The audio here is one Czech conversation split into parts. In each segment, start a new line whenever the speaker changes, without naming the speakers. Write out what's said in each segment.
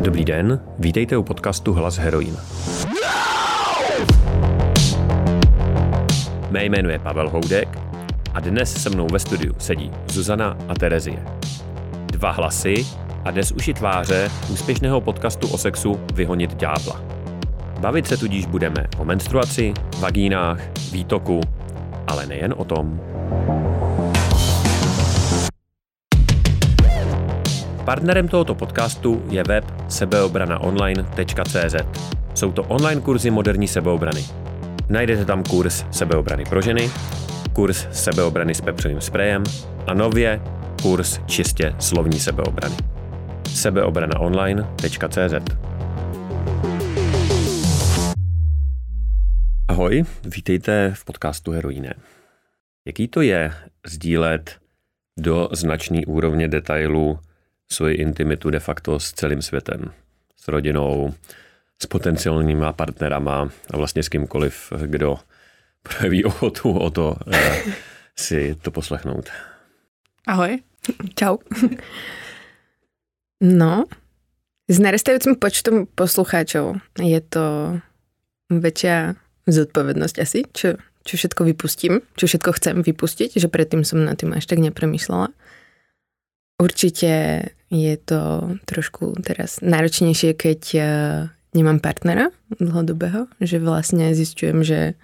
Dobrý den, vítejte u podcastu Hlas heroin. Mé jméno je Pavel Houdek a dnes se mnou ve studiu sedí Zuzana a Terezie. Dva hlasy a dnes už i tváře úspěšného podcastu o sexu Vyhonit ďábla. Bavit se tudíž budeme o menstruaci, vagínách, výtoku, ale nejen o tom. Partnerem tohoto podcastu je web sebeobranaonline.cz. Jsou to online kurzy moderní sebeobrany. Najdete tam kurz sebeobrany pro ženy, kurz sebeobrany s pepřovým sprejem a nově kurz čistě slovní sebeobrany. sebeobranaonline.cz Ahoj, vítejte v podcastu Heroíne. Jaký to je sdílet do značné úrovně detailu svoji intimitu de facto s celým světem, s rodinou, s potenciálníma partnerama a vlastně s kýmkoliv, kdo projeví ochotu o to eh, si to poslechnout.
Ahoj. Čau. No, s narastajúcim počtom poslucháčov je to väčšia zodpovednosť asi, čo, čo všetko vypustím, čo všetko chcem vypustiť, že predtým som na tým až tak nepremýšľala. Určite je to trošku teraz náročnejšie, keď uh, nemám partnera dlhodobého, že vlastne zistujem, že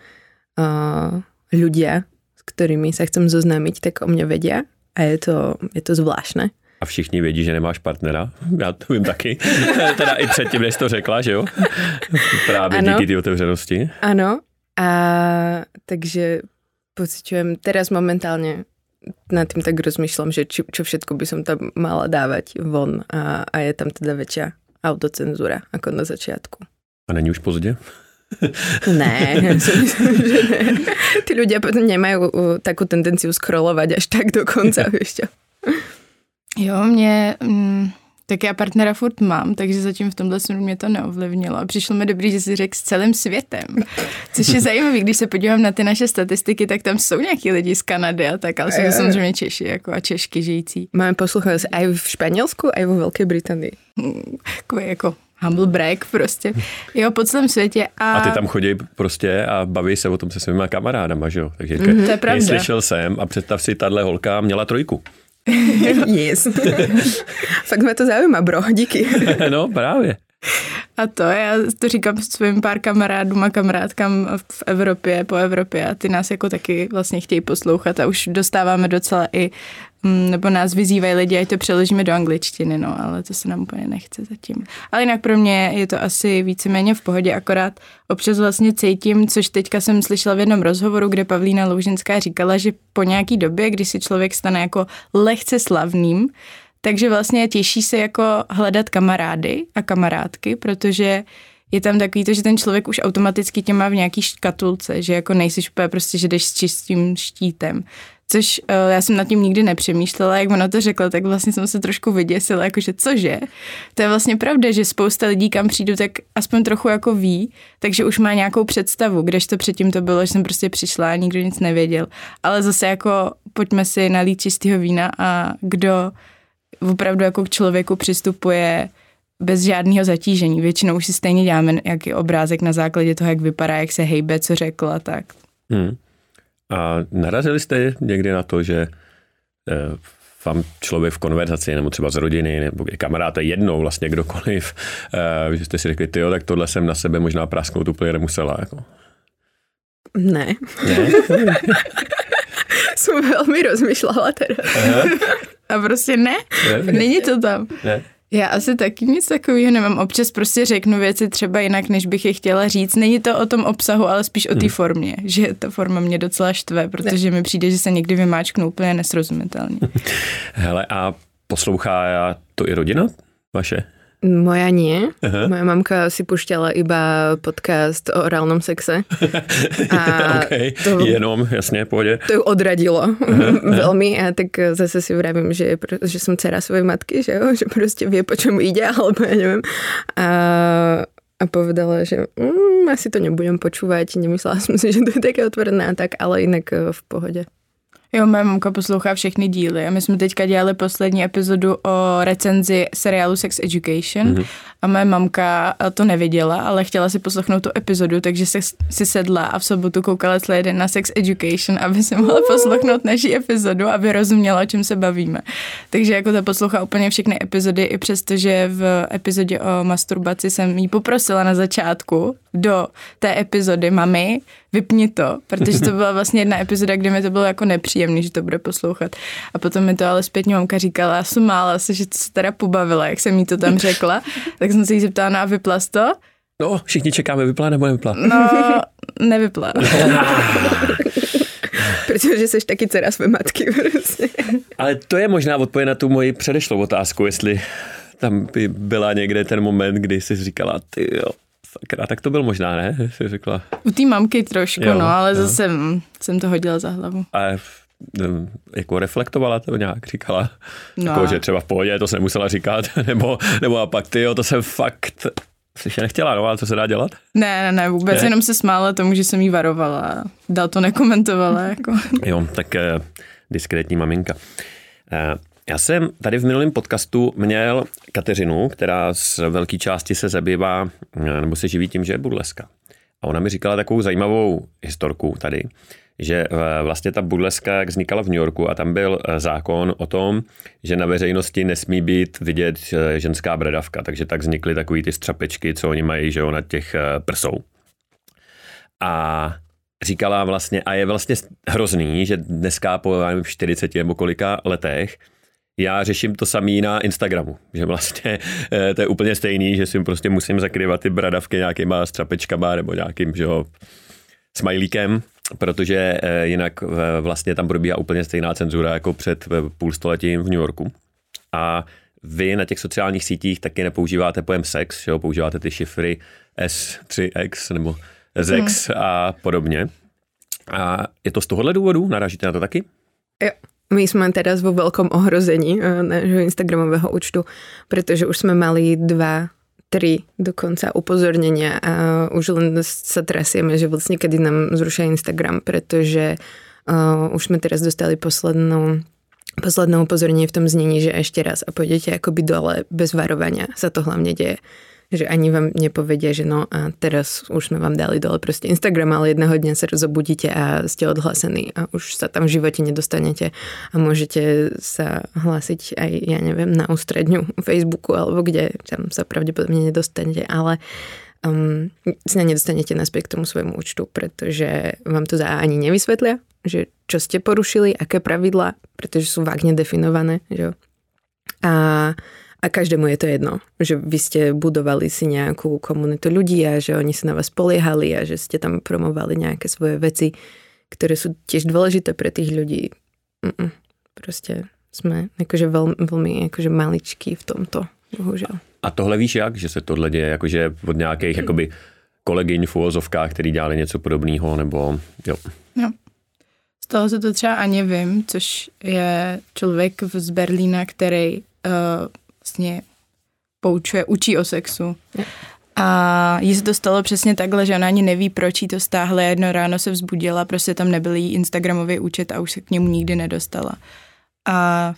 uh, ľudia, s ktorými sa chcem zoznámiť, tak o mňa vedia a je to, je to zvláštne.
A všichni vědí, že nemáš partnera. Já to vím taky. teda i předtím, než to řekla, že jo? Právě ano. díky té otevřenosti.
Ano. A takže pociťujem teraz momentálne nad tým tak rozmýšľam, že či, čo všetko by som tam mala dávať von a, a je tam teda väčšia autocenzúra ako na začiatku.
A není už pozdě?
ne, myslím, že ne. Tí ľudia potom nemajú uh, takú tendenciu scrollovať až tak do konca, vieš čo.
Jo, mě... Mm tak já partnera furt mám, takže zatím v tomhle směru mě to neovlivnilo. A přišlo mi dobrý, že si řekl s celým světem. Což je zajímavé, když se podívám na ty naše statistiky, tak tam jsou nějaký lidi z Kanady a tak, ale jsou to samozřejmě Češi jako a Češky žijící.
Máme posluchače i v Španělsku, i v Velké Británii.
Takový jako humble brag prostě. Jo, po celém světě. A...
a ty tam chodí prostě a baví se o tom se svýma kamarádama, že jo? Takže mm-hmm. to je pravda. Slyšel jsem a představ si, tahle holka měla trojku.
yes. Fakt mě to zajímá, bro, díky.
no, právě.
A to, já to říkám svým pár kamarádům a kamarádkám v Evropě, po Evropě a ty nás jako taky vlastně chtějí poslouchat a už dostáváme docela i, nebo nás vyzývají lidi, ať to přeložíme do angličtiny, no, ale to se nám úplně nechce zatím. Ale jinak pro mě je to asi víceméně v pohodě, akorát občas vlastně cítím, což teďka jsem slyšela v jednom rozhovoru, kde Pavlína Loužinská říkala, že po nějaký době, kdy si člověk stane jako lehce slavným, takže vlastně těší se jako hledat kamarády a kamarádky, protože je tam takový to, že ten člověk už automaticky tě má v nějaký škatulce, že jako nejsi úplně prostě, že jdeš s čistým štítem. Což uh, já jsem nad tím nikdy nepřemýšlela, jak ona to řekla, tak vlastně jsem se trošku vyděsila, jakože cože? To je vlastně pravda, že spousta lidí, kam přijdu, tak aspoň trochu jako ví, takže už má nějakou představu, kdežto předtím to bylo, že jsem prostě přišla a nikdo nic nevěděl. Ale zase jako pojďme si nalít čistého vína a kdo opravdu jako k člověku přistupuje bez žádného zatížení. Většinou už si stejně děláme jaký obrázek na základě toho, jak vypadá, jak se hejbe, co řekl a tak. Hmm.
A narazili jste někdy na to, že eh, vám člověk v konverzaci, nebo třeba z rodiny, nebo je kamarád, jednou vlastně kdokoliv, eh, že jste si řekli, tyjo, tak tohle jsem na sebe možná prasknout úplně nemusela. Jako.
Ne. ne? jsem velmi rozmýšlela teda. Aha.
A prostě ne, ne není to tam. Ne. Já asi taky nic takového nemám. Občas prostě řeknu věci třeba jinak, než bych je chtěla říct. Není to o tom obsahu, ale spíš o té hmm. formě. Že ta forma mě docela štve, protože ne. mi přijde, že se někdy vymáčknu úplně nesrozumitelně.
Hele, a poslouchá to i rodina vaše?
Moja nie. Aha. Moja mamka si pušťala iba podcast o orálnom sexe.
A okay. to, Jenom, jasně, pohodě.
To ju odradilo aha, veľmi a tak zase si vravím, že, že som dcera svojej matky, že, jo? že prostě vie, po čom ide, alebo ja neviem. A, a povedala, že mm, asi to nebudem počúvať, nemyslela som si, že to je také otvorené a tak, ale inak v pohode.
Jo, moje mamka poslouchá všechny díly my jsme teďka dělali poslední epizodu o recenzi seriálu Sex Education mm-hmm. A moje mamka to neviděla, ale chtěla si poslechnout tu epizodu, takže se si sedla a v sobotu koukala celý den na Sex Education, aby si mohla poslechnout naší epizodu, aby rozuměla, o čem se bavíme. Takže jako ta poslouchá úplně všechny epizody, i přesto, že v epizodě o masturbaci jsem jí poprosila na začátku do té epizody, mami, vypni to, protože to byla vlastně jedna epizoda, kde mi to bylo jako nepříjemný, že to bude poslouchat. A potom mi to ale zpětně mamka říkala, já jsem mála se, že to se teda pobavila, jak jsem jí to tam řekla, tak jsem se jí zeptala, no a vypla to?
No, všichni čekáme, vypla nebo nevypla?
No, nevypla.
Protože jsi taky dcera své matky. Prostě.
Ale to je možná odpověď na tu moji předešlou otázku, jestli tam by byla někde ten moment, kdy jsi říkala, ty jo, sakra, tak to byl možná, ne? Jsi řekla.
U té mamky trošku, jo, no, ale jo. zase jsem to hodila za hlavu.
A jako reflektovala to nějak, říkala, no. jako, že třeba v pohodě to se nemusela říkat, nebo, nebo a pak ty jo, to jsem fakt Jsi nechtěla, no, ale co se dá dělat?
Ne, ne, ne, vůbec, ne? jenom se smála tomu, že jsem jí varovala. Dál to nekomentovala, jako.
Jo, tak eh, diskrétní maminka. Eh, já jsem tady v minulém podcastu měl Kateřinu, která z velké části se zabývá, eh, nebo se živí tím, že je burleska. A ona mi říkala takovou zajímavou historku tady, že eh, vlastně ta burleska, jak vznikala v New Yorku a tam byl eh, zákon o tom, že na veřejnosti nesmí být vidět ženská bradavka, takže tak vznikly takový ty střapečky, co oni mají, že jo, na těch prsou. A říkala vlastně, a je vlastně hrozný, že dneska po 40 nebo kolika letech já řeším to samý na Instagramu, že vlastně eh, to je úplně stejný, že si prostě musím zakrývat ty bradavky nějakýma střapečkama nebo nějakým, že jo, smajlíkem, protože eh, jinak vlastně tam probíhá úplně stejná cenzura jako před půl stoletím v New Yorku. A vy na těch sociálních sítích taky nepoužíváte pojem sex, že jo, používáte ty šifry S3X nebo ZX hmm. a podobně. A je to z tohohle důvodu? Narážíte na to taky?
Jo. My jsme teraz vo veľkom ohrození eh, nášho Instagramového účtu, pretože už jsme mali dva tri dokonca upozornenia a už len sa trasieme, že vlastne kedy nám zrušia Instagram, pretože uh, už sme teraz dostali poslednú posledné upozornenie v tom znení, že ešte raz a pôjdete akoby dole bez varovania sa to hlavne deje že ani vám nepovedia, že no a teraz už sme vám dali dole proste Instagram, ale jedného dňa sa rozobudíte a ste odhlasení a už sa tam v živote nedostanete a môžete sa hlásiť aj, ja neviem, na ústredňu Facebooku alebo kde tam sa pravdepodobne nedostanete, ale um, sa nedostanete naspäť k tomu svojmu účtu, pretože vám to za ani nevysvetlia, že čo ste porušili, aké pravidla, pretože sú vágne definované. Že? A a každému je to jedno, že vy ste budovali si nejakú komunitu ľudí a že oni sa na vás poliehali a že ste tam promovali nejaké svoje veci, ktoré sú tiež dôležité pre tých ľudí. Mm-mm. Proste jsme jakože velmi, velmi jakože maličký v tomto, bohužel.
A tohle víš jak, že se tohle děje, jakože od nějakých jakoby kolegyň v uvozovkách, který dělali něco podobného, nebo jo.
jo. Z toho se to třeba ani vím, což je člověk z Berlína, který uh, vlastně poučuje, učí o sexu. A jí se to stalo přesně takhle, že ona ani neví, proč jí to stáhla. Jedno ráno se vzbudila, prostě tam nebyl jí Instagramový účet a už se k němu nikdy nedostala. A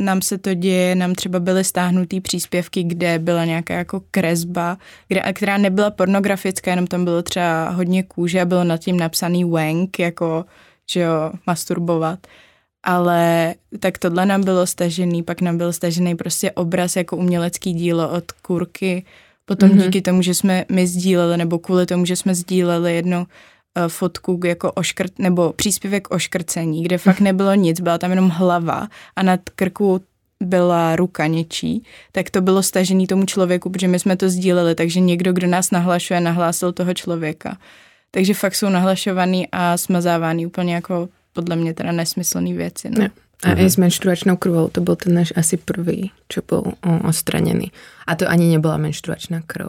nám se to děje, nám třeba byly stáhnutý příspěvky, kde byla nějaká jako kresba, kde, která nebyla pornografická, jenom tam bylo třeba hodně kůže a bylo nad tím napsaný wank, jako, že jo, masturbovat ale tak tohle nám bylo stažený, pak nám byl stažený prostě obraz jako umělecký dílo od Kurky, potom mm-hmm. díky tomu, že jsme my sdíleli, nebo kvůli tomu, že jsme sdíleli jednu uh, fotku jako oškrt, nebo příspěvek o škrcení, kde fakt nebylo nic, byla tam jenom hlava a nad krku byla ruka něčí, tak to bylo stažený tomu člověku, protože my jsme to sdíleli, takže někdo, kdo nás nahlašuje, nahlásil toho člověka. Takže fakt jsou nahlašovaný a smazávaný úplně jako podle mě teda nesmyslný věci. No.
A mhm. i s menštruačnou krvou, to byl ten náš asi prvý, čo byl odstraněný. A to ani nebyla menštruačná krv.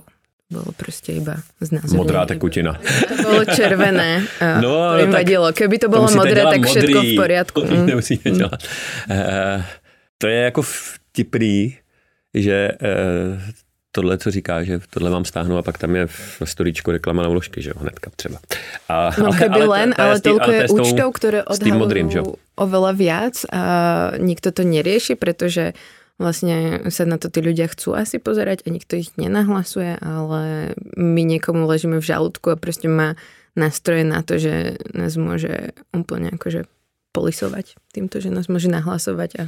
Bylo prostě iba znázornění.
Modrá tekutina.
To bylo červené, no, to jim no, vadilo. Keby to bylo modré, tak modrý, všechno v poriadku.
To nemusíte mm. dělat. Uh, to je jako vtipný, že uh, tohle, co říká, že tohle vám stáhnu a pak tam je v storíčku reklama na vložky, že jo, hnedka třeba.
A, no ale, keby ale, len, ale, ale toľko je účtov, ktoré odhalujú oveľa viac a nikto to nerieši, pretože vlastne sa na to tí ľudia chcú asi pozerať a nikto ich nenahlasuje, ale my niekomu ležíme v žalúdku a proste má nástroje na to, že nás môže úplne akože polisovať týmto, že nás môže nahlasovať a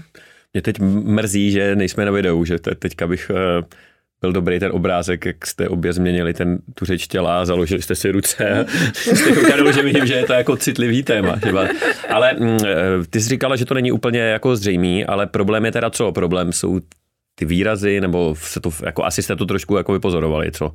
mě teď mrzí, že nejsme na videu, že teďka bych eh, byl dobrý ten obrázek, jak jste obě změnili ten, tu řeč těla, založili jste si ruce, jste ukázali, že vidím, že je to jako citlivý téma. Že ale mm, eh, ty jsi říkala, že to není úplně jako zřejmý, ale problém je teda co? Problém jsou ty výrazy, nebo se to, jako asi jste to trošku jako vypozorovali, co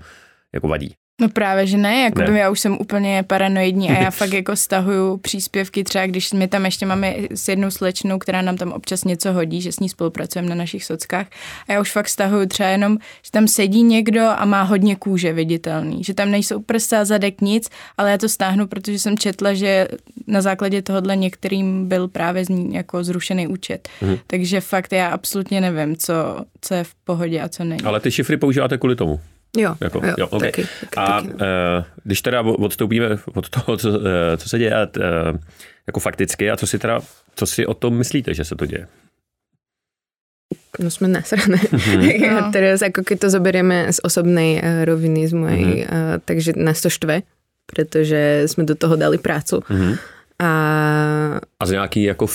jako vadí?
No právě, že ne, jako ne. já už jsem úplně paranoidní a já fakt jako stahuju příspěvky, třeba když my tam ještě máme s jednou slečnou, která nám tam občas něco hodí, že s ní spolupracujeme na našich sockách a já už fakt stahuju třeba jenom, že tam sedí někdo a má hodně kůže viditelný, že tam nejsou prsa, zadek, nic, ale já to stáhnu, protože jsem četla, že na základě tohohle některým byl právě z ní jako zrušený účet. Mhm. Takže fakt já absolutně nevím, co, co je v pohodě a co není.
Ale ty šifry používáte kvůli tomu?
Jo, jako, jo, jo okay. taky,
taky, A taky. Uh, když teda odstoupíme od toho, co, uh, co se děje uh, jako fakticky a co si teda, co si o tom myslíte, že se to děje?
No jsme nasrané. Mm-hmm. no. Teraz ako keď to zoberieme z osobnej uh, roviny z mojej, mm-hmm. uh, takže nás to štve, protože jsme do toho dali prácu. Mm-hmm. A...
a z nějaký jako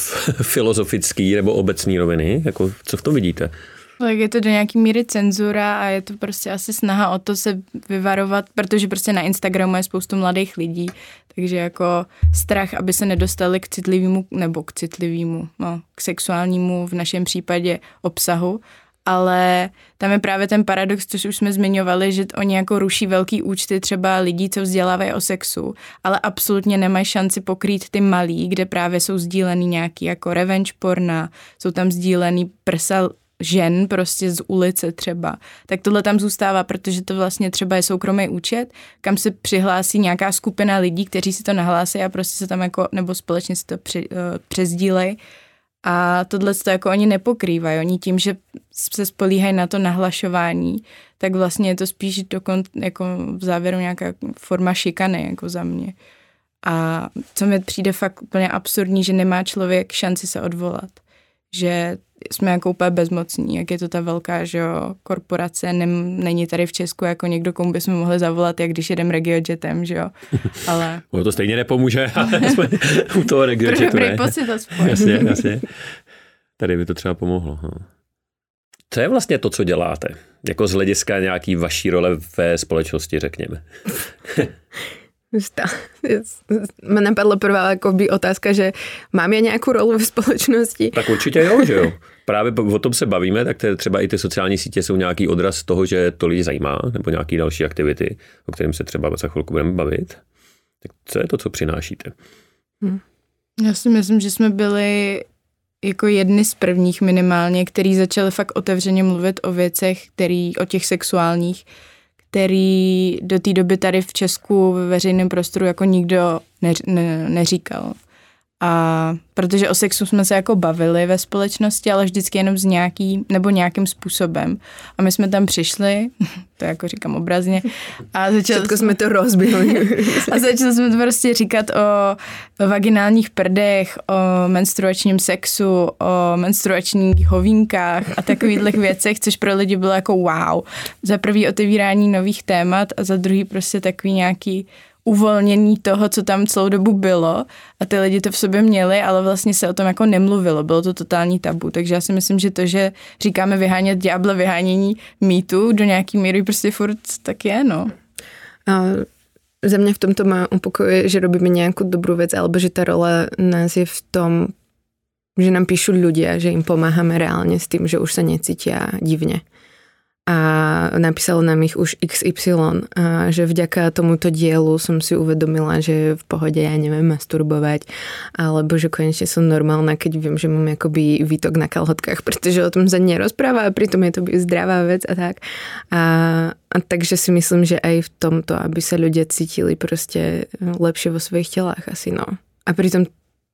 filozofický nebo obecný roviny, jako co v tom vidíte?
Tak je to do nějaký míry cenzura a je to prostě asi snaha o to se vyvarovat, protože prostě na Instagramu je spoustu mladých lidí, takže jako strach, aby se nedostali k citlivému, nebo k citlivému, no, k sexuálnímu v našem případě obsahu, ale tam je právě ten paradox, což už jsme zmiňovali, že oni jako ruší velký účty třeba lidí, co vzdělávají o sexu, ale absolutně nemají šanci pokrýt ty malí, kde právě jsou sdílený nějaký jako revenge porna, jsou tam sdílený prsa žen prostě z ulice třeba, tak tohle tam zůstává, protože to vlastně třeba je soukromý účet, kam se přihlásí nějaká skupina lidí, kteří si to nahlásí a prostě se tam jako, nebo společně si to při, uh, přezdílej. A tohle to jako oni nepokrývají. Oni tím, že se spolíhají na to nahlašování, tak vlastně je to spíš dokon, jako v závěru nějaká forma šikany, jako za mě. A co mi přijde fakt úplně absurdní, že nemá člověk šanci se odvolat. Že jsme jako úplně bezmocní, jak je to ta velká že jo, korporace, Nem, není tady v Česku jako někdo, komu bychom mohli zavolat, jak když jedem regiojetem, že jo, ale...
No to stejně nepomůže, ale jsme u toho regiojetu,
ne? pocit aspoň.
Jasně, jasně. Tady by to třeba pomohlo. No. Co je vlastně to, co děláte? Jako z hlediska nějaký vaší role ve společnosti, řekněme.
Mne napadla prvá by otázka, že mám já nějakou rolu ve společnosti?
Tak určitě jo, že jo. Právě o tom se bavíme, tak třeba i ty sociální sítě jsou nějaký odraz toho, že to lidi zajímá, nebo nějaký další aktivity, o kterým se třeba za chvilku budeme bavit. Tak co je to, co přinášíte?
Hmm. Já si myslím, že jsme byli jako jedny z prvních minimálně, který začali fakt otevřeně mluvit o věcech, který, o těch sexuálních, který do té doby tady v Česku ve veřejném prostoru jako nikdo ne, ne, neříkal. A protože o sexu jsme se jako bavili ve společnosti, ale vždycky jenom z nějaký, nebo nějakým způsobem. A my jsme tam přišli, to jako říkám obrazně,
a začali jsme, jsme to rozbili.
a začali jsme to prostě říkat o, o vaginálních prdech, o menstruačním sexu, o menstruačních hovínkách a takových věcech, což pro lidi bylo jako wow. Za prvý otevírání nových témat a za druhý prostě takový nějaký uvolnění toho, co tam celou dobu bylo. A ty lidi to v sobě měli, ale vlastně se o tom jako nemluvilo, bylo to totální tabu, takže já si myslím, že to, že říkáme vyhánět ďábla vyhánění mýtu do nějaký míry prostě furt tak je, no.
A za mě v tomto má upokojuje, že robíme nějakou dobrou věc, alebo že ta role nás je v tom, že nám píšu ľudia, že im pomáhame reálne s tým, že už sa necítia divne a napísalo nám ich už XY a že vďaka tomuto dielu som si uvedomila, že v pohode ja neviem masturbovať alebo že konečne som normálna, keď viem, že mám akoby výtok na kalhotkách, pretože o tom sa nerozpráva a pritom je to zdravá vec a tak. A, a takže si myslím, že aj v tomto, aby sa ľudia cítili proste lepšie vo svojich telách asi no. A pritom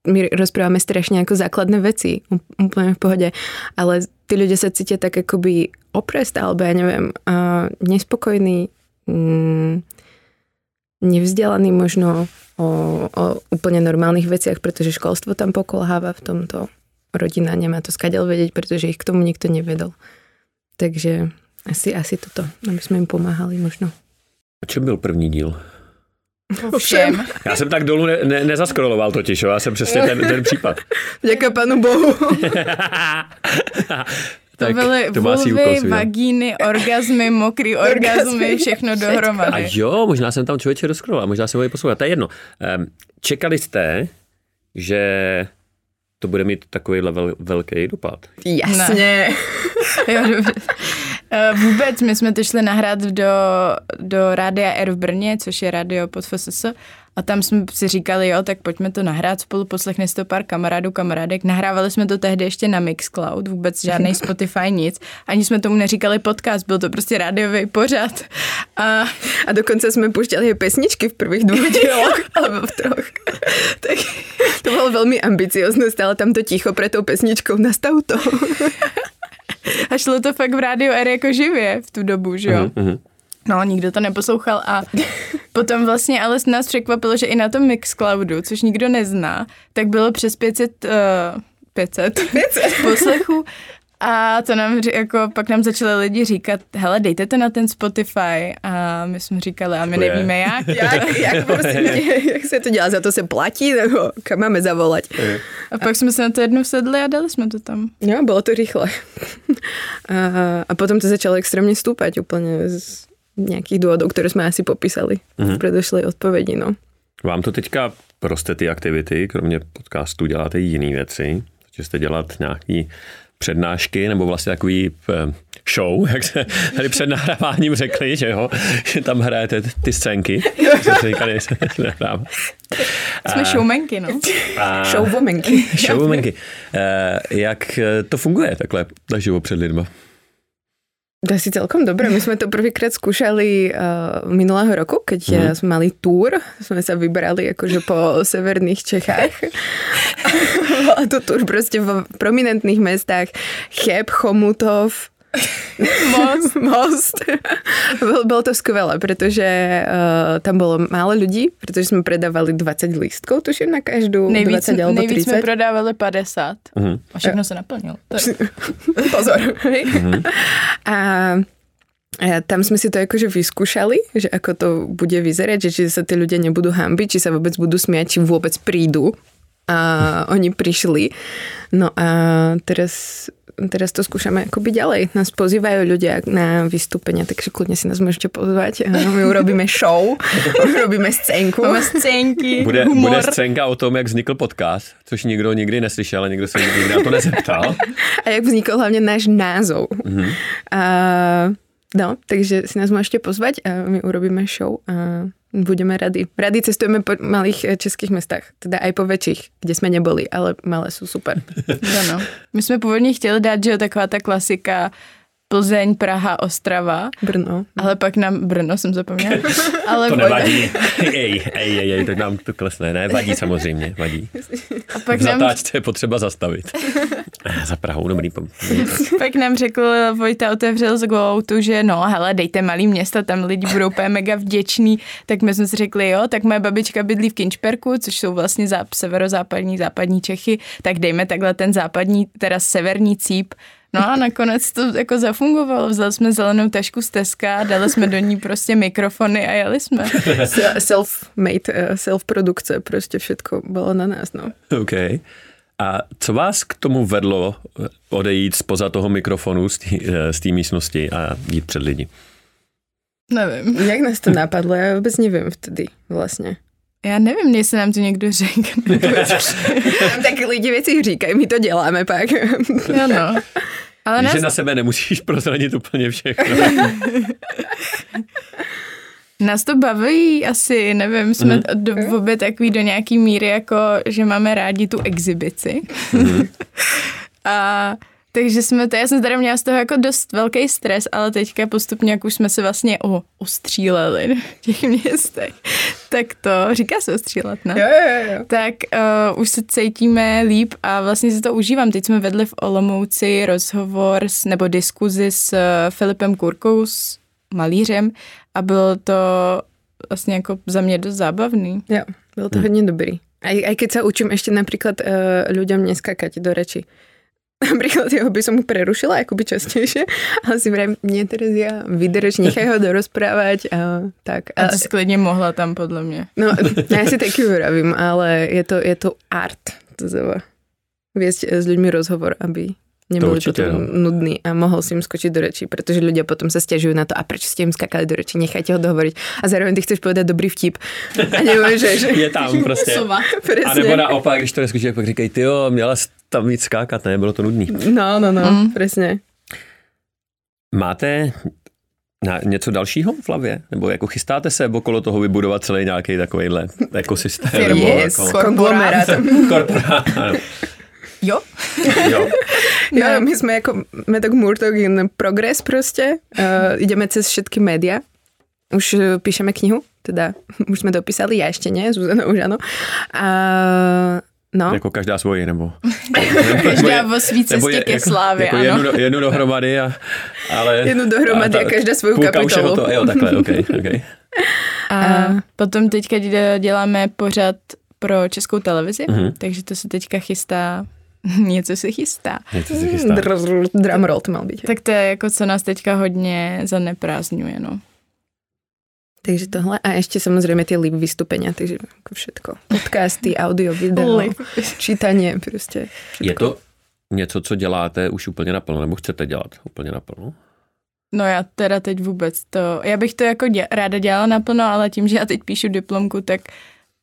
my rozprávame strašne ako základné veci, úplne v pohode, ale tí ľudia sa cítia tak akoby oprest, alebo ja neviem, uh, nespokojný, mm, nevzdelaný možno o, o úplne normálnych veciach, pretože školstvo tam pokolháva v tomto. Rodina nemá to skadiaľ vedieť, pretože ich k tomu nikto nevedol. Takže asi, asi toto, aby jsme jim pomáhali možno.
A čem byl první díl?
Všem.
Já jsem tak dolů ne, ne, nezaskroloval totiž, jo? já jsem přesně ten, ten případ.
Děkuji panu bohu.
To tak byly to vulvy, vagíny, orgazmy, mokrý orgazmy, všechno dohromady.
A jo, možná jsem tam člověče rozkroloval, možná jsem ho poslouchal. To je jedno. Čekali jste, že to bude mít takový level velký dopad?
Jasně.
jo, vůbec, my jsme to šli nahrát do, do Rádia R v Brně, což je rádio pod FSS, a tam jsme si říkali, jo, tak pojďme to nahrát spolu, poslechne si to pár kamarádů, kamarádek. Nahrávali jsme to tehdy ještě na Mixcloud, vůbec žádný Spotify, nic. Ani jsme tomu neříkali podcast, byl to prostě rádiový pořad.
A, a dokonce jsme puštěli pesničky v prvních dvou dílech, alebo v troch. tak to bylo velmi ambiciozné, stále tam to ticho pre tou pesničkou, nastav to.
A šlo to fakt v rádiu R jako živě v tu dobu, že jo? Mm-hmm. No, nikdo to neposlouchal a potom vlastně ale nás překvapilo, že i na tom Mixcloudu, což nikdo nezná, tak bylo přes 500, uh, 500, 500. poslechů a to nám jako, pak nám začali lidi říkat, hele, dejte to na ten Spotify. A my jsme říkali, a my nevíme jak.
jak, jak, prostě, jak se to dělá, za to se platí, nebo kam máme zavolat.
A pak jsme se na to jednou sedli a dali jsme to tam.
Jo, bylo to rychle. a, a potom to začalo extrémně stúpať úplně z nějakých důvodů, které jsme asi popísali mm-hmm. v predošlej odpovědi. No.
Vám to teďka roste ty aktivity, kromě podcastu děláte jiné věci, jste dělat nějaký přednášky, nebo vlastně takový eh, show, jak se tady před nahráváním řekli, že jo, že tam hrajete ty scénky.
se říkali, se Jsme showmenky, no.
Showwomenky.
Showwomenky. Eh, jak to funguje takhle naživo před lidma?
To je si celkom dobré. My sme to prvýkrát skúšali uh, minulého roku, keď mm. sme mali túr. Sme sa vybrali akože po severných Čechách. Bola to túr proste v prominentných mestách. Cheb, Chomutov,
Most.
Most. Bolo to skvelé, pretože uh, tam bolo málo ľudí, pretože sme predávali 20 lístkov, tuším na každú, nejvíc, 20 alebo 30.
Nejvíc jsme prodávali 50 uh-huh. a všechno se naplnilo.
Pozor. Uh-huh. A a tam sme si to akože vyskúšali, že ako to bude vyzerať, že či sa tí ľudia nebudú hambiť, či sa vôbec budú smiať, či vôbec prídu. A oni prišli. No a teraz teraz to skúšame akoby ďalej. Nás pozývajú ľudia na vystúpenia, takže kľudne si nás môžete pozvať. My urobíme show, urobíme scénku.
Máme scénky,
bude, humor. bude scénka o tom, jak vznikl podcast, což nikdo nikdy neslyšel a nikdo se nikdy na to nezeptal.
A jak vznikl hlavně náš názov. Mm-hmm. A, no, takže si nás môžete pozvať a my urobíme show a budeme rady. Rady cestujeme po malých eh, českých mestách, teda aj po väčších, kde jsme neboli, ale malé jsou super.
Ano. My jsme původně chtěli dát, že taková ta klasika Plzeň, Praha, Ostrava.
Brno.
Ale pak nám, Brno jsem zapomněla. Ale
to nevadí. ej, ej, ej, ej, tak nám to klesne. Ne, vadí samozřejmě, vadí. A pak v zatáčce nám... je potřeba zastavit. Za Prahou, dobrý.
pak nám řekl Vojta, otevřel z Goutu, že no, hele, dejte malý města, tam lidi budou úplně mega vděční. Tak my jsme si řekli, jo, tak moje babička bydlí v Kinčperku, což jsou vlastně záp- severozápadní, západní Čechy, tak dejme takhle ten západní, teda severní cíp No a nakonec to jako zafungovalo. Vzali jsme zelenou tašku z Teska, dali jsme do ní prostě mikrofony a jeli jsme.
Self-made, eh, self-produkce, prostě všetko bylo na nás, no.
OK. A co vás k tomu vedlo eh, odejít spoza toho mikrofonu z té eh, místnosti a jít před lidi?
Nevím.
Jak nás to napadlo? Já vůbec nevím vtedy vlastně.
Já nevím, jestli nám to někdo řekl.
tak lidi věci říkají, my to děláme pak.
ano.
Ale nás... Že na sebe nemusíš prozradit úplně všechno.
Nás to baví asi, nevím, jsme mm. do, v obě takový do nějaký míry, jako že máme rádi tu exibici. Mm. a Takže jsme to, já jsem tady měla z toho jako dost velký stres, ale teďka postupně, jak už jsme se vlastně o, ustříleli v těch městech, tak to, říká se ostřílet, ne?
Jo, jo, jo.
Tak uh, už se cítíme líp a vlastně si to užívám. Teď jsme vedli v Olomouci rozhovor s, nebo diskuzi s uh, Filipem Kurkou, s malířem a bylo to vlastně jako za mě dost zábavný.
Jo, bylo to
Hmm.
hodně dobrý. Aj, aj keď sa učím ešte napríklad uh, ľuďom neskakať do reči. Napríklad jeho by som mu prerušila akoby častejšie, ale si vrajím, nie Terezia, vydrž, nechaj ho dorozprávať a tak.
A
A,
to jsi klidně mohla tam, podle mě.
no, ja si taky vravím, ale je to, je to art, to znamená viesť s ľuďmi rozhovor, aby neboli
určite,
potom
no.
nudný a mohol si im skočiť do rečí, pretože ľudia potom sa stiažujú na to, a prečo ste im skakali do rečí, nechajte ho dohovoriť. A zároveň ty chceš povedať dobrý vtip. A že
Je tam prostě.
Sova.
presne.
A nebo naopak, když to neskoušíš, pak říkají, ty jo, měla jsi tam víc skákat, ne, bylo to nudný.
No, no, no,
Mm.
presne.
Máte na něco dalšího v hlavě? Nebo jako chystáte se okolo toho vybudovat celý nějaký takovýhle ekosystém?
Firmu.
Nebo
Yes,
jako
konglomerát.
korporát? Ano.
Jo?
jo.
Jo, my sme ako Medok Murtok in progress proste. Uh, ideme cez všetky média. Už uh, píšeme knihu, teda už sme dopísali, ja ešte nie, Zuzana už áno. A no,
Jako každá svoji, nebo...
Každá vo svý
nebo
cestě ke slávě,
jako
ano.
jednu, do- jednu dohromady, a, ale...
jednu dohromady a,
ta-
každá svoju
půlka už je
kapitolu.
hotová. Jo, takhle, ok, ok.
A
A-
potom teďka dě- děláme pořad pro českou televizi,
Mhm.
takže to se teďka chystá, něco se chystá.
Něco se chystá.
Dr- Drum roll to mal byť.
Tak to je jako, co nás teďka hodně zaneprázdňuje, no.
Takže tohle a ešte samozrejme tie live vystúpenia, takže ako všetko. Podcasty, audio, video,
Live.
čítanie, proste.
Je to něco, co děláte už úplně naplno, nebo chcete dělat úplně naplno?
No já teda teď vůbec to, já bych to jako dě, ráda dělala naplno, ale tím, že já teď píšu diplomku, tak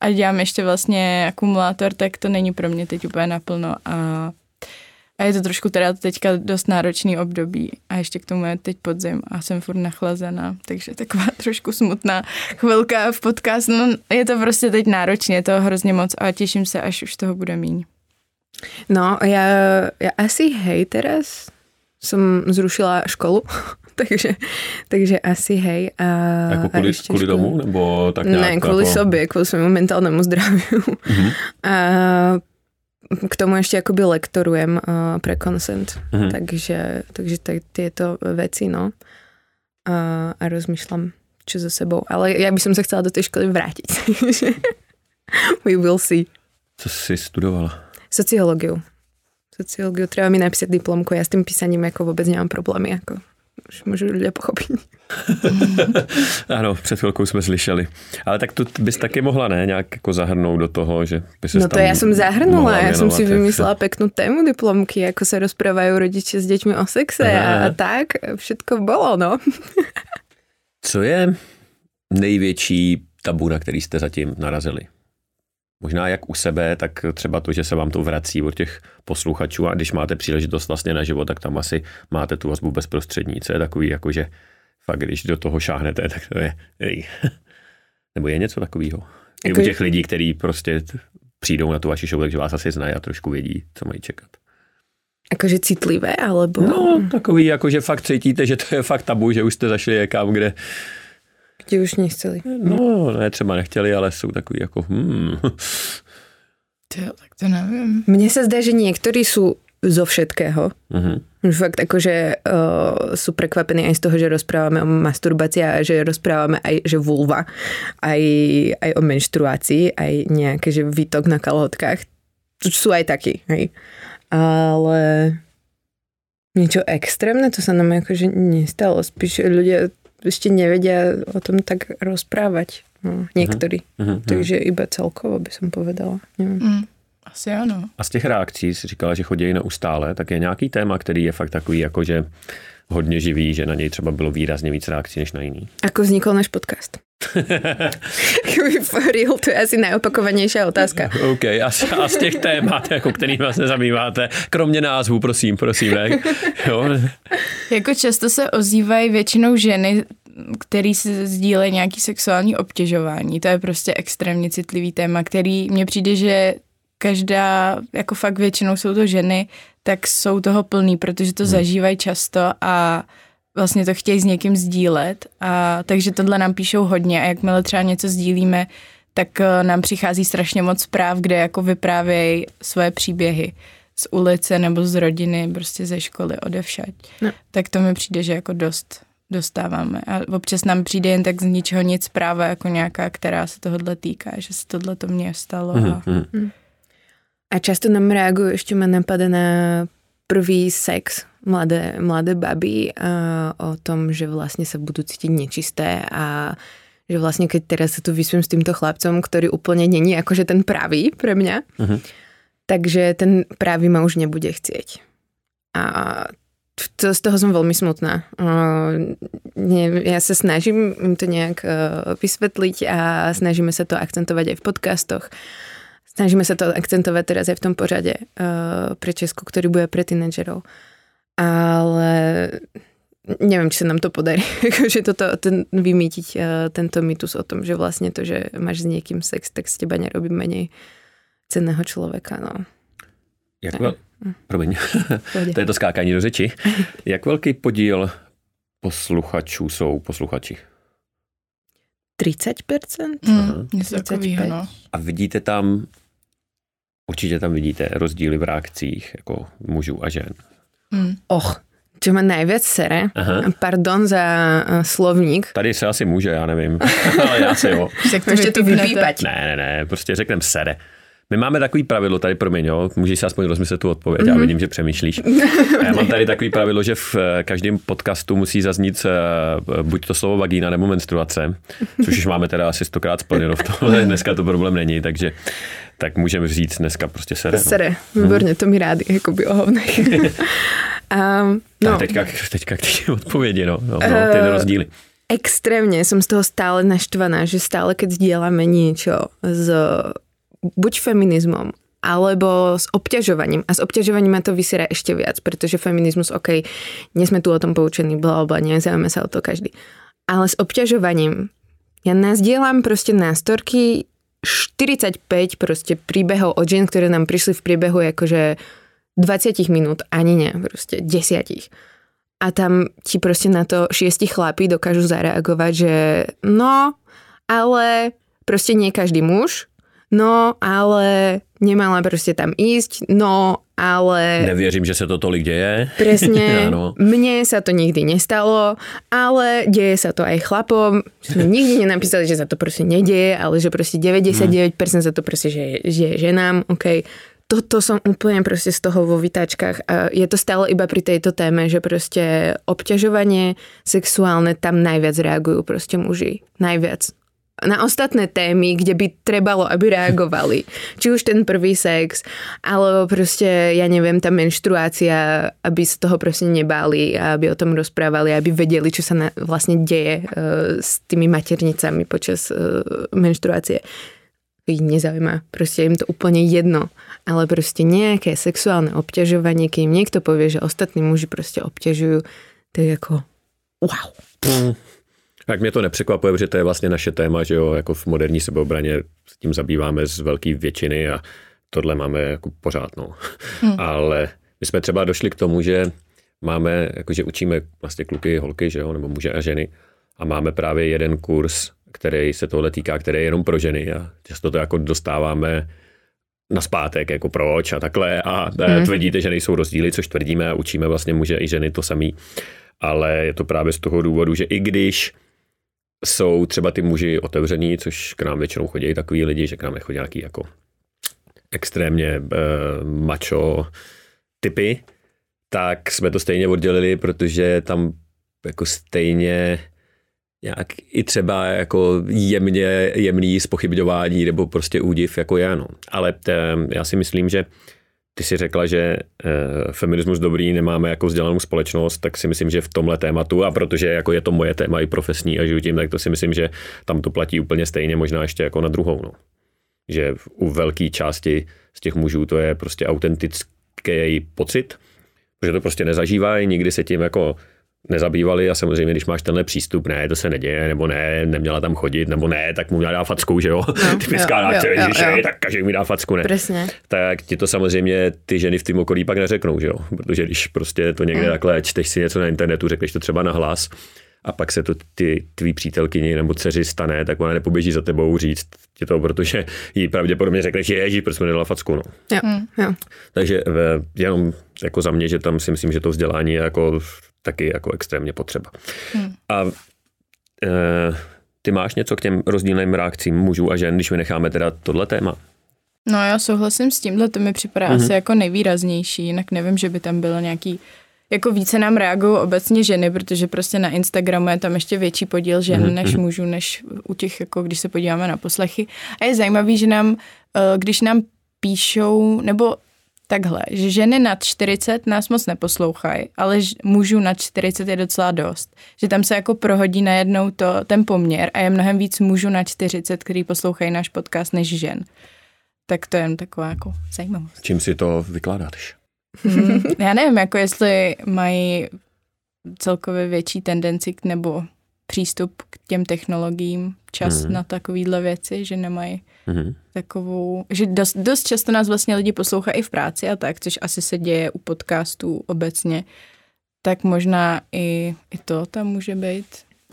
a dělám ještě vlastně akumulátor, tak to není pro mě teď úplně naplno a, a je to trošku teda teďka dost náročný období a ještě k tomu je teď podzim a jsem furt nachlazená, takže taková trošku smutná chvilka v podcastu. No, je to prostě teď náročně, je to hrozně moc a těším se, až už toho bude míň.
No, ja, ja asi hej teraz som zrušila školu, takže, takže asi hej. A,
Jako kvůli,
a
kvůli domů, nebo tak nějak?
Ne, kvôli
jako...
sobě, kvôli svému mentálnemu zdraviu.
Mhm.
A k tomu ešte akoby lektorujem uh, pre consent,
Mhm.
takže, takže tak, tieto veci, no. A, a rozmýšľam, čo so sebou. Ale ja by som sa chcela do tej školy vrátiť. takže We will see.
Co jsi studovala?
Sociológiu. Sociológiu. Treba mi napísať diplomku. Ja s tým písaním ako vôbec nemám problémy. Ako už môžu ľudia pochopiť.
Ano, před chvilkou jsme slyšeli. Ale tak to bys taky mohla, ne, nějak jako zahrnout do toho, že by se
No to ja som zahrnula, ja som si vymyslela peknú tému diplomky, ako sa rozprávajú rodiče s deťmi o sexe a, a tak. Všetko bolo, no.
Co je největší tabu, na který jste zatím narazili? Možná jak u sebe, tak třeba to, že se vám to vrací od těch posluchačů a když máte příležitost vlastně na život, tak tam asi máte tu vazbu bezprostřední. Co je takový, jako že fakt, když do toho šáhnete, tak to je... Ej. Nebo je něco takového? I u
Jako-
těch lidí, kteří prostě přijdou na tu vaši show, takže vás asi znají a trošku vědí, co mají čekat.
Akože citlivé, alebo...
No, takový, jako že fakt cítíte, že to je fakt tabu, že už jste zašli někam, kde,
Kde už nechceli.
no, ne, třeba nechtěli, ale jsou takový jako, hmm,
Jo, tak to nevím.
Mne sa zdá, že niektorí sú zo všetkého.
mhm.
Že Fakt akože uh, sú prekvapení aj z toho, že rozprávame o masturbácii a že rozprávame aj, že vulva, aj, aj o menštruácii, aj nejaké, že výtok na kalhotkách. To Sú aj takí, hej. Ale niečo extrémne, to sa nám akože nestalo. Spíš ľudia ešte nevedia o tom tak rozprávať. No, niektorí.
Mhm.
Takže iba celkovo by som povedala. Neviem.
Mm, asi ano.
A z těch reakcí jsi říkala, že chodí neustále, tak je nějaký téma, který je fakt takový, jako že hodně živý, že na něj třeba bylo výrazně víc reakcí než na jiný.
Ako vznikol náš podcast? Real, to je asi najopakovanejšia otázka.
OK, a z, a z těch témat, jako který vás nezabýváte, kromě názvu, prosím, prosím, ne? Jo?
Jako často se ozývají většinou ženy, který si sdílejí nějaký sexuální obtěžování. To je prostě extrémně citlivý téma, který mně přijde, že každá, jako fakt většinou jsou to ženy, tak jsou toho plný, protože to hmm. zažívají často a vlastně to chtějí s někým sdílet. A, takže tohle nám píšou hodně a jakmile třeba něco sdílíme, tak eh, nám přichází strašně moc zpráv, kde jako vyprávějí svoje příběhy z ulice nebo z rodiny, prostě ze školy, odevšať. No. Tak to mi přijde, že jako dost dostáváme. A občas nám přijde jen tak z ničeho nic zpráva jako nějaká, která se tohle týká, že se tohle to mně stalo. A... Mm-hmm.
a často nám reagují, ještě mě napadá na prvý sex mladé, mladé baby a o tom, že vlastně se budou cítit nečisté a že vlastně keď teraz sa tu vyspím s týmto chlapcom, ktorý úplne není akože ten pravý pre mňa, uh-huh. Takže ten pravý ma už nebude chcieť. A to, z toho som veľmi smutná. Uh, ne, ja sa snažím im to nejak uh, vysvetliť a snažíme sa to akcentovať aj v podcastoch. Snažíme sa to akcentovať teraz aj v tom pořade uh, pre Česku, ktorý bude pre tínedžerov. Ale neviem, či sa nám to podarí, že toto, ten, vymýtiť uh, tento mýtus o tom, že vlastne to, že máš s niekým sex, tak z teba nerobí menej cenného člověka. No.
Jak vel... Promiň, to je to skákání do řeči. Jak velký podíl posluchačů jsou posluchači?
30%?
Mm, něco takového, no.
A vidíte tam, určitě tam vidíte rozdíly v reakcích jako mužů a žen.
Mm. Och, čo ma najviac sere, Aha. pardon za uh, slovník.
Tady se asi může, já nevím, ale já si jo.
to ještě to vypípať.
Ne, ne, ne, prostě řeknem sere. My máme takový pravidlo, tady promiň, jo, můžeš si aspoň rozmyslet tu odpověď, mm-hmm. já mhm. vidím, že přemýšlíš. A já mám tady takový pravidlo, že v eh, každém podcastu musí zaznít uh, buď to slovo vagína nebo menstruace, což už máme teda asi stokrát splněno v tom, dneska to problém není, takže tak můžeme říct dneska prostě sere.
No. Sere, výborně, to mi rádi, jako by ohovnech.
um, no. teďka, teďka k té odpovědi, no, no, no ty uh, rozdíly.
Extrémně jsem z toho stále naštvaná, že stále, keď sdielame niečo z buď feminizmom, alebo s obťažovaním. A s obťažovaním ma to vysiera ešte viac, pretože feminizmus, OK, nie sme tu o tom poučení, bla, bla, nezaujíma sa o to každý. Ale s obťažovaním, ja nazdielam proste nástorky 45 proste príbehov od žien, ktoré nám prišli v priebehu akože 20 minút, ani ne, proste desiatich. A tam ti proste na to šiesti chlapí dokážu zareagovať, že no, ale proste nie každý muž no ale nemala prostě tam ísť, no ale...
Nevěřím, že se to tolik děje.
Presne, mne sa to nikdy nestalo, ale deje sa to aj chlapom. Sme nikdy nenapísali, že sa to prostě nedeje, ale že prostě 99% hmm. za to prostě, že, že je ženám, OK. Toto som úplne prostě z toho vo vytáčkách a je to stále iba pri tejto téme, že prostě obťažovanie sexuálne tam najviac reagujú prostě muži. Najviac na ostatné témy, kde by trebalo, aby reagovali. Či už ten prvý sex, alebo prostě, ja neviem, ta menštruácia, aby z toho prostě nebáli aby o tom rozprávali, aby vedeli, čo sa na, vlastne deje uh, s tými maternicami počas uh, menštruácie. Ich nezaujíma, prostě im to úplne jedno, ale prostě nejaké sexuálne obťažovanie, im niekto povie, že ostatní muži prostě obťažujú, tak jako wow. Mm.
Tak mě to nepřekvapuje, že to je vlastně naše téma, že jo, jako v moderní sebeobraně s tím zabýváme z velké většiny a tohle máme jako pořád, no. Hmm. Ale my jsme třeba došli k tomu, že máme, jakože učíme vlastně kluky, holky, že jo, nebo muže a ženy a máme právě jeden kurz, který se tohle týká, který je jenom pro ženy a často to jako dostáváme na zpátek, jako proč a takhle a hmm. tvrdíte, že nejsou rozdíly, což tvrdíme a učíme vlastně muže i ženy to samý, ale je to právě z toho důvodu, že i když jsou třeba ty muži otevřený, což k nám většinou chodí takový lidi, že k nám nechodí nějaký jako extrémně uh, macho typy, tak jsme to stejně oddělili, protože tam jako stejně nějak i třeba jako jemně, jemný spochybňování nebo prostě údiv jako já, no. Ale t, já si myslím, že ty si řekla, že e, feminismus dobrý, nemáme jako vzdělanou společnost, tak si myslím, že v tomhle tématu, a protože jako je to moje téma i profesní a žiju tím, tak to si myslím, že tam to platí úplně stejně, možná ještě jako na druhou. No. Že u velké části z těch mužů to je prostě autentický pocit, protože to prostě nezažívají, nikdy se tím jako nezabývali a samozřejmě, když máš tenhle přístup, ne, to se neděje, nebo ne, neměla tam chodit, nebo ne, tak mu měla dát facku, že jo? No, Typická
jo, jo, jo, jo.
tak každý mi dá facku, ne?
Presne.
Tak ti to samozřejmě ty ženy v tom okolí pak neřeknou, že jo? Protože když prostě to někde mm. takhle čteš si něco na internetu, řekneš to třeba na hlas, a pak se to ty tvý přítelkyni nebo dceři stane, tak ona nepoběží za tebou říct ti to, protože jí pravděpodobně řekneš, že ježíš, proč jsme nedala facku. No.
Jo, jo.
Takže v, jenom jako za mě, že tam si myslím, že to vzdělání je jako taky jako extrémně potřeba.
Hmm.
A e, ty máš něco k těm rozdílným reakcím mužů a žen, když vynecháme teda tohle téma?
No já souhlasím s tímhle, to mi připadá mm-hmm. asi jako nejvýraznější, jinak nevím, že by tam bylo nějaký jako více nám reagují obecně ženy, protože prostě na Instagramu je tam ještě větší podíl žen mm-hmm. než mužů, než u těch, jako když se podíváme na poslechy. A je zajímavý, že nám, eh, když nám píšou, nebo takhle, že ženy nad 40 nás moc neposlouchají, ale mužů nad 40 je docela dost. Že tam se jako prohodí najednou to, ten poměr a je mnohem víc mužů na 40, který poslouchají náš podcast, než žen. Tak to je jen taková jako zajímavost.
Čím si to vykládáš?
Hmm, já nevím, jako jestli mají celkově větší tendenci k, nebo přístup k těm technologiím, čas mm. na takovýhle věci, že nemají mm. takovou, že dost, dost často nás vlastně lidi poslouchají i v práci a tak, což asi se děje u podcastů obecně, tak možná i, i to tam může být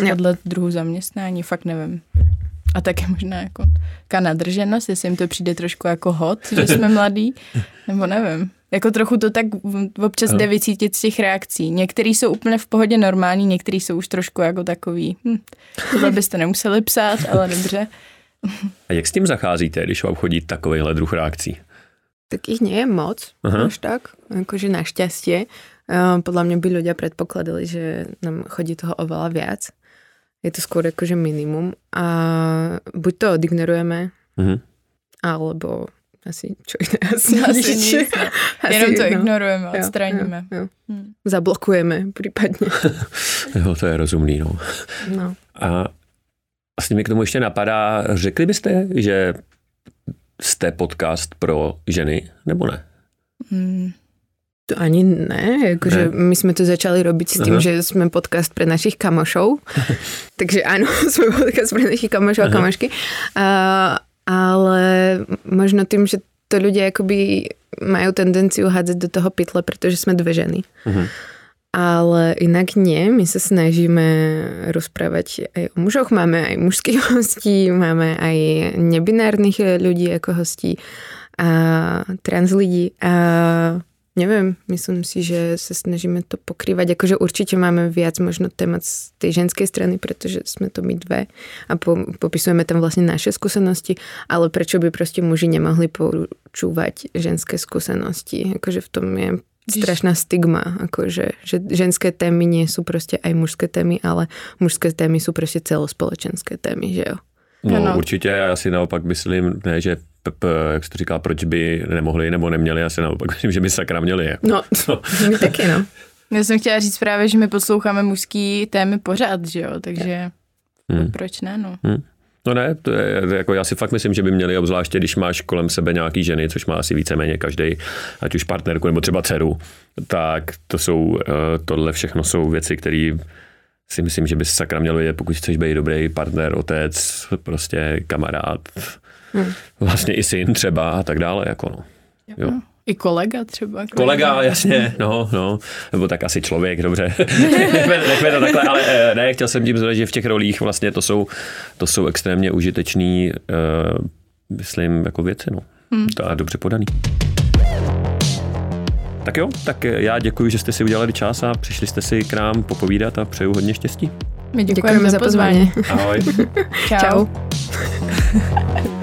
podle druhu zaměstnání, fakt nevím. A také možná jako nadrženost, jestli jim to přijde trošku jako hot, že jsme mladí, nebo nevím. Jako trochu to tak občas jde vycítit z těch reakcí. Některý jsou úplně v pohodě normální, některý jsou už trošku jako takový, hm, tohle byste nemuseli psát, ale dobře.
A jak s tím zacházíte, když vám chodí takovýhle druh reakcí?
Tak ich nie je moc, Aha. až tak, akože našťastie. Podľa mňa by ľudia predpokladali, že nám chodí toho oveľa viac. Je to skôr akože minimum a buď to odignorujeme, uh-huh. alebo asi čo iné, asi,
asi nič. nic. Asi, Jenom to no. ignorujeme, odstraníme.
Jo, jo. Hmm. Zablokujeme případně.
jo, to je rozumný, no.
no.
A vlastně mi k tomu ještě napadá, řekli byste, že jste podcast pro ženy, nebo ne?
Hmm. To ani ne, jakože ne. my jsme to začali robiť s tím, Aha. že jsme podcast pre našich kamošov. Takže ano, jsme podcast pre našich kamošov a kamošky. A, ale možno tým, že to ľudia akoby majú tendenciu hádzať do toho pytle, pretože sme dve ženy. Uh-huh. Ale inak nie, my sa snažíme rozprávať aj o mužoch, máme aj mužských hostí, máme aj nebinárnych ľudí ako hostí a trans ľudí a neviem, myslím si, že sa snažíme to pokrývať. Akože určite máme viac možno témat z tej ženskej strany, pretože sme to my dve a po, popisujeme tam vlastne naše skúsenosti, ale prečo by proste muži nemohli počúvať ženské skúsenosti? Akože v tom je strašná stigma, akože, že ženské témy nie sú proste aj mužské témy, ale mužské témy sú proste celospoločenské témy, že jo?
No, ano. určitě, já si naopak myslím, ne, že jak jsi to říká, proč by nemohli nebo neměli, já si naopak myslím, že by sakra měli. Jako.
No, no. my taky, no.
Já jsem chtěla říct právě, že my posloucháme mužský témy pořád, že jo, takže hmm. proč ne, no.
Hmm. No ne, to je, jako já si fakt myslím, že by měli, obzvláště když máš kolem sebe nějaký ženy, což má asi víceméně každý, ať už partnerku nebo třeba dceru, tak to jsou, eh, tohle všechno jsou věci, které si myslím, že by sakra měl vědět, pokud chceš být dobrý partner, otec, prostě kamarád, hmm. vlastně i syn třeba a tak dále. Jako no. Jo.
I kolega třeba.
Kolega, jasně, no, no, nebo tak asi člověk, dobře. nechme, nechme to takhle, ale eh, ne, chtěl jsem tím zvědět, že v těch rolích vlastně to jsou, to jsou extrémně užitečný, uh, myslím, jako věci, no. Hmm. To je dobře podaný. Tak jo, tak já děkuji, že jste si udělali čas a přišli jste si k nám popovídat a přeju hodně štěstí.
My děkujeme, děkujeme za pozvání.
Ahoj.
Čau. Čau.